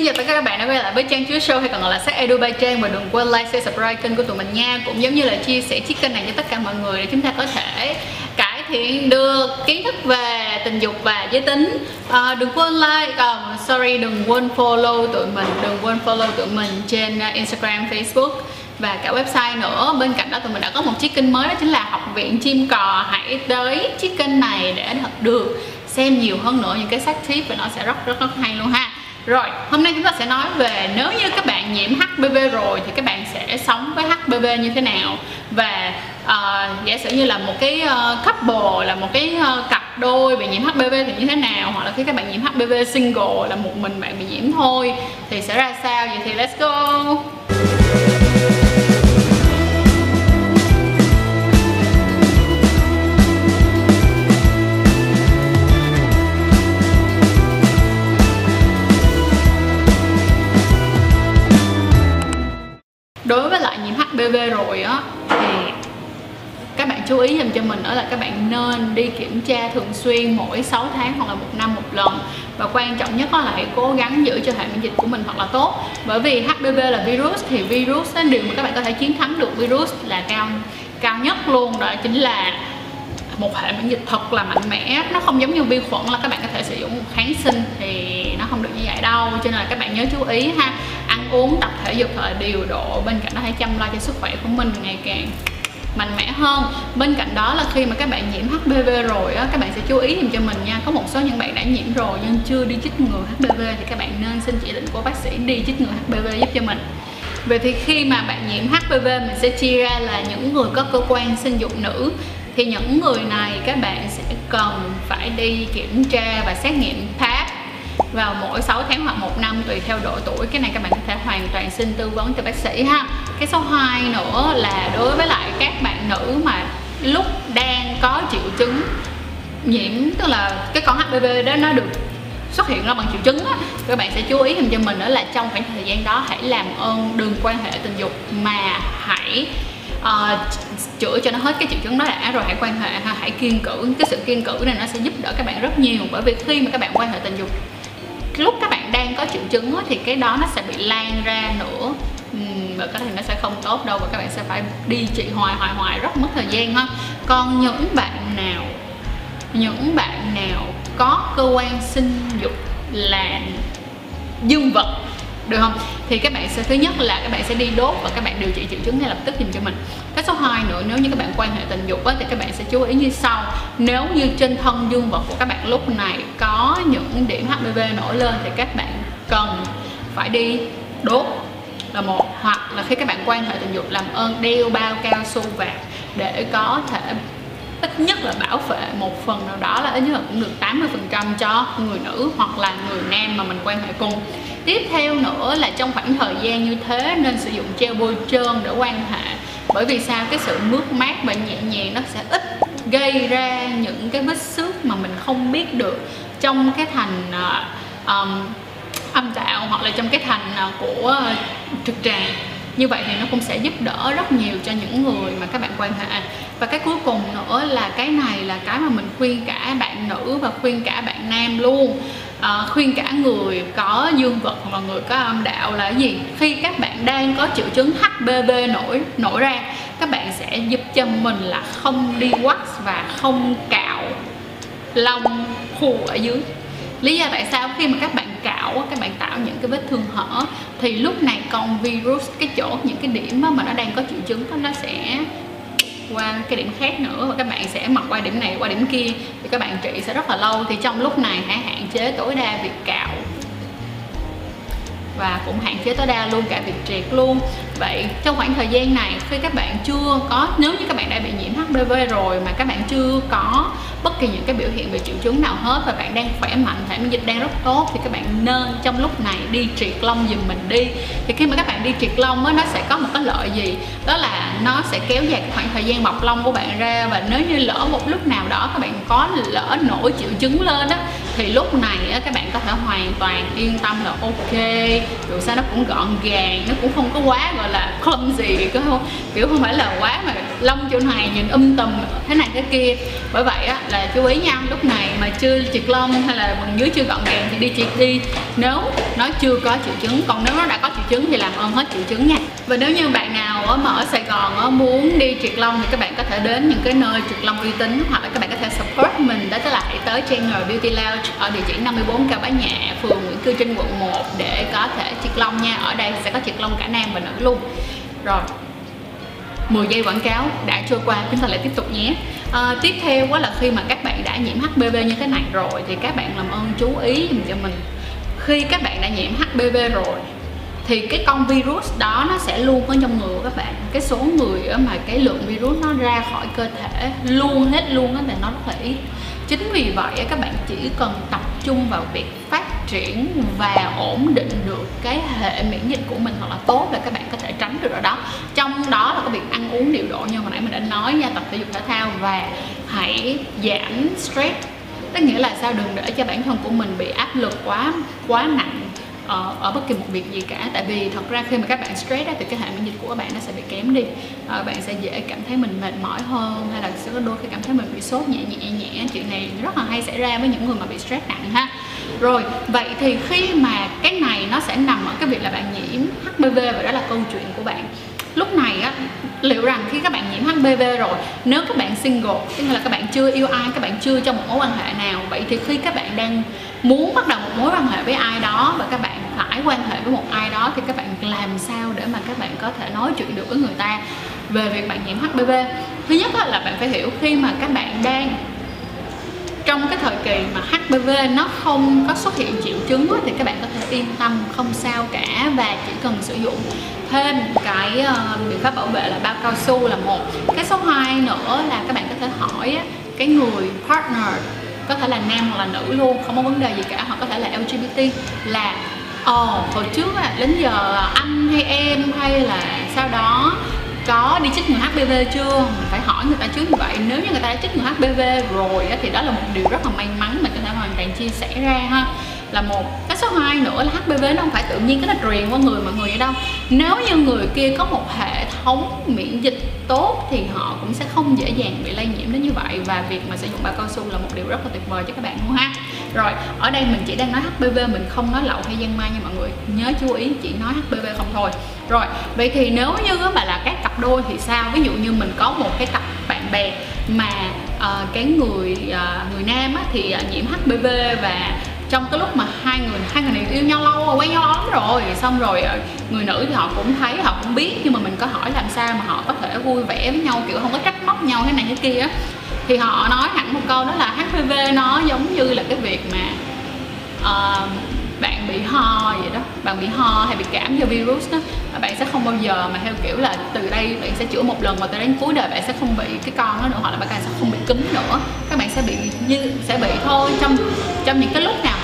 Xin chào tất cả các bạn đã quay lại với Trang chứa Show hay còn gọi là Sách Edu by Trang và đừng quên like, share, subscribe kênh của tụi mình nha. Cũng giống như là chia sẻ chiếc kênh này cho tất cả mọi người để chúng ta có thể cải thiện được kiến thức về tình dục và giới tính. À, Đừng quên like, um, sorry đừng quên follow tụi mình, đừng quên follow tụi mình trên ờ, Instagram, Facebook và cả website nữa. Bên cạnh đó tụi mình đã có một chiếc kênh mới đó chính là học viện chim cò. Hãy tới chiếc kênh này để được xem nhiều hơn nữa những cái sách tip và nó sẽ rất rất rất hay luôn ha rồi, hôm nay chúng ta sẽ nói về nếu như các bạn nhiễm HPV rồi thì các bạn sẽ sống với HPV như thế nào. Và uh, giả sử như là một cái uh, couple là một cái uh, cặp đôi bị nhiễm HPV thì như thế nào? Hoặc là khi các bạn nhiễm HPV single là một mình bạn bị nhiễm thôi thì sẽ ra sao? Vậy thì let's go! Đối với lại nhiễm HPV rồi á thì các bạn chú ý dùm cho mình đó là các bạn nên đi kiểm tra thường xuyên mỗi 6 tháng hoặc là một năm một lần. Và quan trọng nhất là hãy cố gắng giữ cho hệ miễn dịch của mình thật là tốt. Bởi vì HPV là virus thì virus đó, điều mà các bạn có thể chiến thắng được virus là cao cao nhất luôn. Đó chính là một hệ miễn dịch thật là mạnh mẽ. Nó không giống như vi khuẩn là các bạn có thể sử dụng kháng sinh thì nó không được như vậy đâu. Cho nên là các bạn nhớ chú ý ha uống tập thể dục thật là điều độ bên cạnh đó hãy chăm lo cho sức khỏe của mình ngày càng mạnh mẽ hơn. Bên cạnh đó là khi mà các bạn nhiễm HPV rồi á, các bạn sẽ chú ý dùm cho mình nha. Có một số những bạn đã nhiễm rồi nhưng chưa đi chích ngừa HPV thì các bạn nên xin chỉ định của bác sĩ đi chích ngừa HPV giúp cho mình. Vậy thì khi mà bạn nhiễm HPV mình sẽ chia ra là những người có cơ quan sinh dục nữ. Thì những người này các bạn sẽ cần phải đi kiểm tra và xét nghiệm PAP vào mỗi 6 tháng hoặc một năm tùy theo độ tuổi. Cái này các bạn có thể hoàn toàn xin tư vấn từ bác sĩ ha. Cái số 2 nữa là đối với lại các bạn nữ mà lúc đang có triệu chứng nhiễm tức là cái con HPV đó nó được xuất hiện ra bằng triệu chứng á, các bạn sẽ chú ý thêm cho mình đó là trong khoảng thời gian đó hãy làm ơn đừng quan hệ tình dục mà hãy uh, chữa cho nó hết cái triệu chứng đó đã rồi hãy quan hệ ha hãy kiên cử. Cái sự kiên cử này nó sẽ giúp đỡ các bạn rất nhiều. Bởi vì khi mà các bạn quan hệ tình dục lúc các bạn đang có triệu chứng thì cái đó nó sẽ bị lan ra nữa. Và có thể nó sẽ không tốt đâu và các bạn sẽ phải đi trị hoài hoài hoài rất mất thời gian ha. Còn những bạn nào, những bạn nào có cơ quan sinh dục là dương vật được không? Thì các bạn sẽ thứ nhất là các bạn sẽ đi đốt và các bạn điều trị triệu chứng ngay lập tức dùm cho mình. Cái số 2 nữa nếu như các bạn quan hệ tình dục á, thì các bạn sẽ chú ý như sau. Nếu như trên thân dương vật của các bạn lúc này có những điểm HPV nổi lên thì các bạn cần phải đi đốt là một. Hoặc là khi các bạn quan hệ tình dục làm ơn đeo bao cao su vàng để có thể ít nhất là bảo vệ một phần nào đó là ít nhất là cũng được 80% cho người nữ hoặc là người nam mà mình quan hệ cùng tiếp theo nữa là trong khoảng thời gian như thế nên sử dụng gel bôi trơn để quan hệ. Bởi vì sao? Cái sự mướt mát và nhẹ nhàng nó sẽ ít gây ra những cái vết xước mà mình không biết được trong cái thành uh, um, âm đạo hoặc là trong cái thành uh, của uh, trực tràng. Như vậy thì nó cũng sẽ giúp đỡ rất nhiều cho những người mà các bạn quan hệ. Và cái cuối cùng nữa là cái này là cái mà mình khuyên cả bạn nữ và khuyên cả bạn nam luôn à, khuyên cả người có dương vật hoặc là người có âm đạo là gì? Khi các bạn đang có triệu chứng HPV nổi nổi ra các bạn sẽ giúp cho mình là không đi wax và không cạo lông khu ở dưới. Lý do tại sao khi mà các bạn cạo các bạn tạo những cái vết thương hở thì lúc này con virus cái chỗ những cái điểm mà nó đang có triệu chứng đó, nó sẽ qua cái điểm khác nữa. Và các bạn sẽ mặc qua điểm này, qua điểm kia. Thì các bạn trị sẽ rất là lâu. Thì trong lúc này hãy hạn chế tối đa việc cạo và cũng hạn chế tối đa luôn cả việc triệt luôn. Vậy trong khoảng thời gian này, khi các bạn chưa có, nếu như các bạn đã bị nhiễm HPV rồi mà các bạn chưa có bất kỳ những cái biểu hiện về triệu chứng nào hết và bạn đang khỏe mạnh hệ miễn dịch đang rất tốt, thì các bạn nên trong lúc này đi triệt lông giùm mình đi. Thì khi mà các bạn đi triệt lông á, nó sẽ có một cái lợi gì? Đó là nó sẽ kéo dài khoảng thời gian mọc lông của bạn ra và nếu như lỡ một lúc nào đó các bạn có lỡ nổi triệu chứng lên á thì lúc này á, các bạn có thể hoàn toàn yên tâm là ok. Dù sao nó cũng gọn gàng nó cũng không có quá gọi là clumsy có không? Kiểu không phải là quá mà lông chỗ này nhìn um tùm thế này thế kia. Bởi vậy á là chú ý nha lúc này mà chưa triệt lông hay là bằng dưới chưa gọn gàng thì đi triệt đi. Nếu nó chưa có triệu chứng còn nếu nó đã có triệu chứng thì làm ơn hết triệu chứng nha. Và nếu như bạn nào ở mà ở Sài Gòn á muốn đi triệt lông thì các bạn có thể đến những cái nơi triệt lông uy tín hoặc là các bạn có thể support mình đó là hãy tới Channel Beauty Lounge ở địa chỉ 54 Cao Bá Nhạ phường Nguyễn Cư Trinh quận 1 để có thể triệt lông nha. Ở đây sẽ có triệt lông cả nam và nữ luôn. Rồi 10 giây quảng cáo đã trôi qua. Chúng ta lại tiếp tục nhé. À, tiếp theo quá là khi mà các bạn đã nhiễm HPV như thế này rồi thì các bạn làm ơn chú ý dùm cho mình. Khi các bạn đã nhiễm HPV rồi thì cái con virus đó nó sẽ luôn ở trong người của các bạn. Cái số người mà cái lượng virus nó ra khỏi cơ thể luôn hết luôn á thì nó rất là ít chính vì vậy các bạn chỉ cần tập trung vào việc phát triển và ổn định được cái hệ miễn dịch của mình thật là tốt và các bạn có thể tránh được ở đó. Trong đó là có việc ăn uống điều độ như hồi nãy mình đã nói nha, tập thể dục thể thao và hãy giảm stress. Tức nghĩa là sao? Đừng để cho bản thân của mình bị áp lực quá quá nặng ở, ở bất kỳ một việc gì cả. Tại vì thật ra khi mà các bạn stress á, thì cái hệ miễn dịch của các bạn nó sẽ bị kém đi. À, bạn sẽ dễ cảm thấy mình mệt mỏi hơn hay là sẽ có đôi khi cảm thấy mình bị sốt nhẹ nhẹ nhẹ. Chuyện này rất là hay xảy ra với những người mà bị stress nặng ha. Rồi vậy thì khi mà cái này nó sẽ nằm ở cái việc là bạn nhiễm HPV và đó là câu chuyện của bạn. Lúc này á liệu rằng khi các bạn nhiễm HPV rồi nếu các bạn single tức là các bạn chưa yêu ai các bạn chưa trong một mối quan hệ nào vậy thì khi các bạn đang muốn bắt đầu một mối quan hệ với ai đó và các bạn phải quan hệ với một ai đó thì các bạn làm sao để mà các bạn có thể nói chuyện được với người ta về việc bạn nhiễm HPV thứ nhất là bạn phải hiểu khi mà các bạn đang trong cái thời kỳ mà HPV nó không có xuất hiện triệu chứng thì các bạn có thể yên tâm, không sao cả và chỉ cần sử dụng thêm cái ờ, biện pháp bảo vệ là bao cao su là một. Cái số 2 nữa là các bạn có thể hỏi cái người partner có thể là nam hoặc là nữ luôn không có vấn đề gì cả. Hoặc có thể là LGBT là ồ oh, hồi trước à, đến giờ anh hay em hay là sau đó có đi chích ngừa HPV chưa? Phải hỏi người ta trước như vậy. Nếu như người ta đã chích ngừa HPV rồi thì đó là một điều rất là may mắn mình có thể hoàn toàn chia sẻ ra ha. Là một cái số 2 nữa là HPV nó không phải tự nhiên cái nó truyền qua người mọi người vậy đâu. Nếu như người kia có một hệ thống miễn dịch tốt thì họ cũng sẽ không dễ dàng bị lây nhiễm đến như vậy. Và việc mà sử dụng bao cao su là một điều rất là tuyệt vời cho các bạn luôn ha. Rồi ở đây mình chỉ đang nói HPV mình không nói lậu hay gian mai nha mọi người. Nhớ chú ý chỉ nói HPV không thôi. Rồi vậy thì nếu như mà là các cặp đôi thì sao? Ví dụ như mình có một cái cặp bạn bè mà uh, cái người uh, người nam á, thì uh, nhiễm HPV và trong cái lúc mà hai người hai người này yêu nhau lâu rồi quen nhau lắm rồi. Xong rồi ờ, người nữ thì họ cũng thấy họ cũng biết nhưng mà mình có hỏi làm sao mà họ có thể vui vẻ với nhau kiểu không có trách móc nhau thế này thế kia thì họ nói hẳn một câu đó là HPV nó giống như là cái việc mà uh, bạn bị ho vậy đó. Bạn bị ho hay bị cảm do virus đó bạn sẽ không bao giờ mà theo kiểu là từ đây bạn sẽ chữa một lần và tới đến cuối đời bạn sẽ không bị cái con đó nữa hoặc là bạn sẽ không bị cúm nữa. Các bạn sẽ bị như sẽ bị thôi. Trong trong những cái lúc nào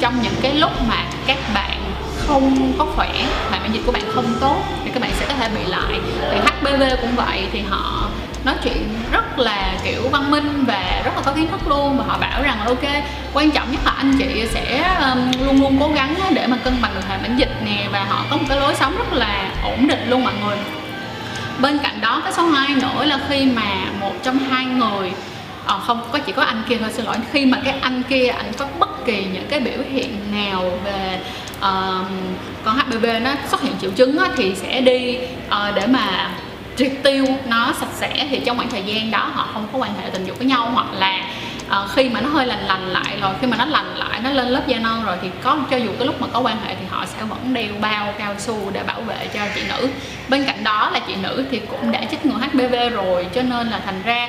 trong những cái lúc mà các bạn không có khỏe hệ miễn dịch của bạn không tốt thì các bạn sẽ có thể bị lại. Thì HPV cũng vậy thì họ nói chuyện rất là kiểu văn minh và rất là có kiến thức luôn và họ bảo rằng là ok quan trọng nhất là anh chị sẽ um, luôn luôn cố gắng để mà cân bằng được hệ miễn dịch nè và họ có một cái lối sống rất là ổn định luôn mọi người. Bên cạnh đó cái số 2 nữa là khi mà một trong hai người à, không có chỉ có anh kia thôi xin lỗi khi mà cái anh kia anh có bất kỳ những cái biểu hiện nào về uh, con HPV nó xuất hiện triệu chứng á, thì sẽ đi uh, để mà triệt tiêu nó sạch sẽ. Thì trong khoảng thời gian đó họ không có quan hệ tình dục với nhau hoặc là uh, khi mà nó hơi lành lành lại rồi khi mà nó lành lại nó lên lớp da non rồi thì có cho dù cái lúc mà có quan hệ thì họ sẽ vẫn đeo bao cao su để bảo vệ cho chị nữ. Bên cạnh đó là chị nữ thì cũng đã chích ngừa HPV rồi cho nên là thành ra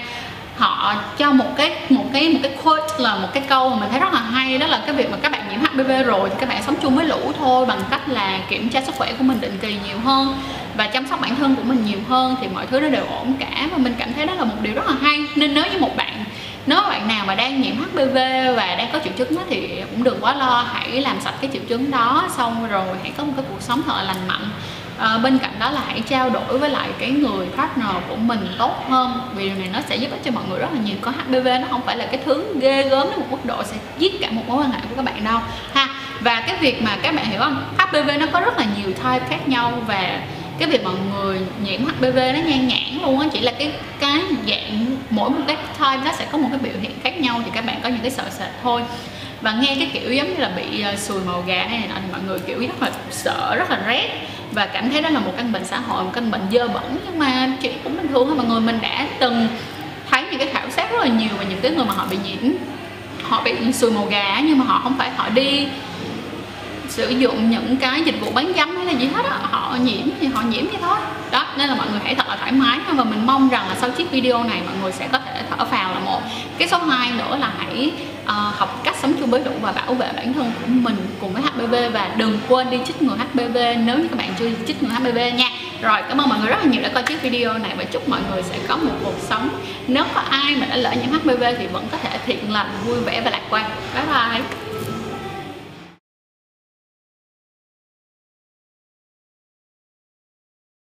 họ cho một cái một cái một cái quote là một cái câu mà mình thấy rất là hay, đó là cái việc mà các bạn nhiễm HPV rồi thì các bạn sống chung với lũ thôi bằng cách là kiểm tra sức khỏe của mình định kỳ nhiều hơn và chăm sóc bản thân của mình nhiều hơn thì mọi thứ nó đều ổn cả. Và mình cảm thấy đó là một điều rất là hay. Nên nếu như một bạn, nếu bạn nào mà đang nhiễm HPV và đang có triệu chứng đó thì cũng đừng quá lo, hãy làm sạch cái triệu chứng đó xong rồi hãy có một cái cuộc sống thật là lành mạnh à, bên cạnh đó là hãy trao đổi với lại cái người partner của mình tốt hơn vì điều này nó sẽ giúp ích cho mọi người rất là nhiều. Có HPV nó không phải là cái thứ ghê gớm đến một mức độ sẽ giết cả một mối quan hệ của các bạn đâu ha. Và cái việc mà các bạn hiểu không? HPV nó có rất là nhiều type khác nhau và cái việc mọi người nhiễm HPV nó nhan nhản luôn á chỉ là cái cái dạng mỗi một cái type nó sẽ có một cái biểu hiện khác nhau thì các bạn có những cái sợ sệt thôi. Và nghe cái kiểu giống như là bị ờ, sùi màu gà hay này nọ thì mọi người kiểu rất là sợ rất là rét và cảm thấy đó là một căn bệnh xã hội, một căn bệnh dơ bẩn. Nhưng mà chuyện cũng bình thường thôi mọi người mình đã từng thấy những cái khảo sát rất là nhiều và những cái người mà họ bị nhiễm, họ bị sùi màu gà, nhưng mà họ không phải, họ đi sử dụng những cái dịch vụ bán dâm hay là gì hết á, họ nhiễm thì họ nhiễm vậy thôi. Đó, nên là mọi người hãy thật là thoải mái và mình mong rằng là sau chiếc video này mọi người sẽ có thể thở phào là một. Cái số 2 nữa là hãy uh, học cách sống chung với đủ và bảo vệ bản thân của mình cùng với HPV và đừng quên đi chích ngừa HPV nếu như các bạn chưa chích ngừa HPV nha. Rồi cảm ơn mọi người rất là nhiều đã coi chiếc video này và chúc mọi người sẽ có một cuộc sống. Nếu có ai mà đã lỡ nhiễm HPV thì vẫn có thể thiện lành vui vẻ và lạc quan. Bye bye.